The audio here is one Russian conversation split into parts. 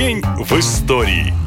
День в истории.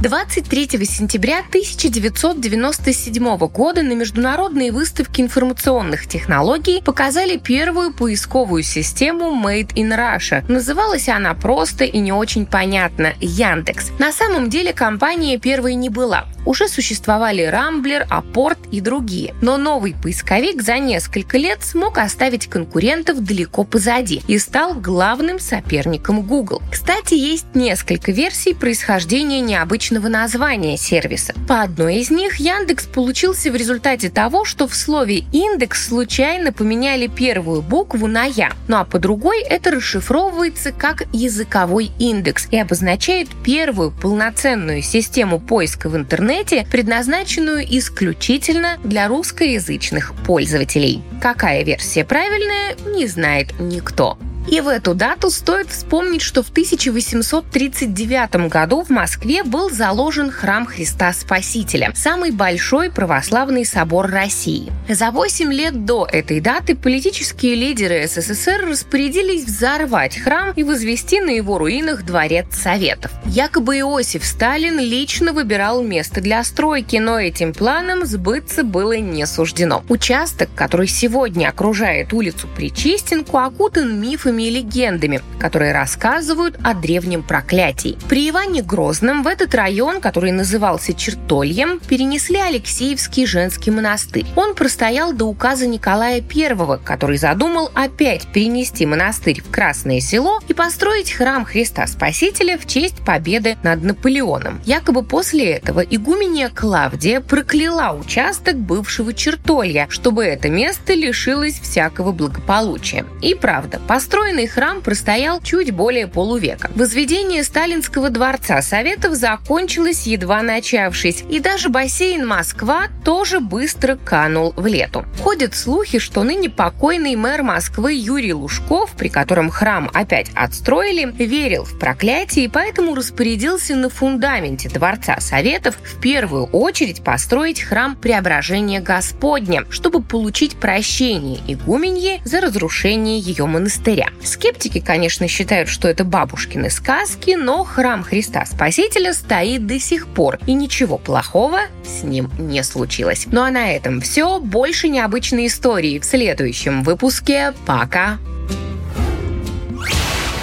23 сентября 1997 года на Международной выставке информационных технологий показали первую поисковую систему Made in Russia. Называлась она просто и не очень понятно – Яндекс. На самом деле компания первой не была. Уже существовали Рамблер, Апорт и другие. Но новый поисковик за несколько лет смог оставить конкурентов далеко позади и стал главным соперником Google. Кстати, есть несколько версий происхождения необычного точного названия сервиса. По одной из них Яндекс получился в результате того, что в слове «индекс» случайно поменяли первую букву на «я». Ну а по другой это расшифровывается как языковой индекс и обозначает первую полноценную систему поиска в интернете, предназначенную исключительно для русскоязычных пользователей. Какая версия правильная, не знает никто. И в эту дату стоит вспомнить, что в 1839 году в Москве был заложен храм Христа Спасителя, самый большой православный собор России. За 8 лет до этой даты политические лидеры СССР распорядились взорвать храм и возвести на его руинах дворец Советов. Якобы Иосиф Сталин лично выбирал место для стройки, но этим планом сбыться было не суждено. Участок, который сегодня окружает улицу Причистенку, окутан мифами мифами и легендами, которые рассказывают о древнем проклятии. При Иване Грозном в этот район, который назывался Чертольем, перенесли Алексеевский женский монастырь. Он простоял до указа Николая I, который задумал опять перенести монастырь в Красное село и построить храм Христа Спасителя в честь победы над Наполеоном. Якобы после этого игуменья Клавдия прокляла участок бывшего Чертолья, чтобы это место лишилось всякого благополучия. И правда, построен Построенный храм простоял чуть более полувека. Возведение Сталинского дворца Советов закончилось, едва начавшись, и даже бассейн Москва тоже быстро канул в лету. Ходят слухи, что ныне покойный мэр Москвы Юрий Лужков, при котором храм опять отстроили, верил в проклятие и поэтому распорядился на фундаменте Дворца Советов в первую очередь построить храм Преображения Господня, чтобы получить прощение игуменье за разрушение ее монастыря. Скептики, конечно, считают, что это бабушкины сказки, но храм Христа Спасителя стоит до сих пор, и ничего плохого с ним не случилось. Ну а на этом все. Больше необычной истории в следующем выпуске. Пока!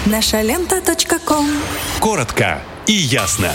Наша лента. Коротко и ясно.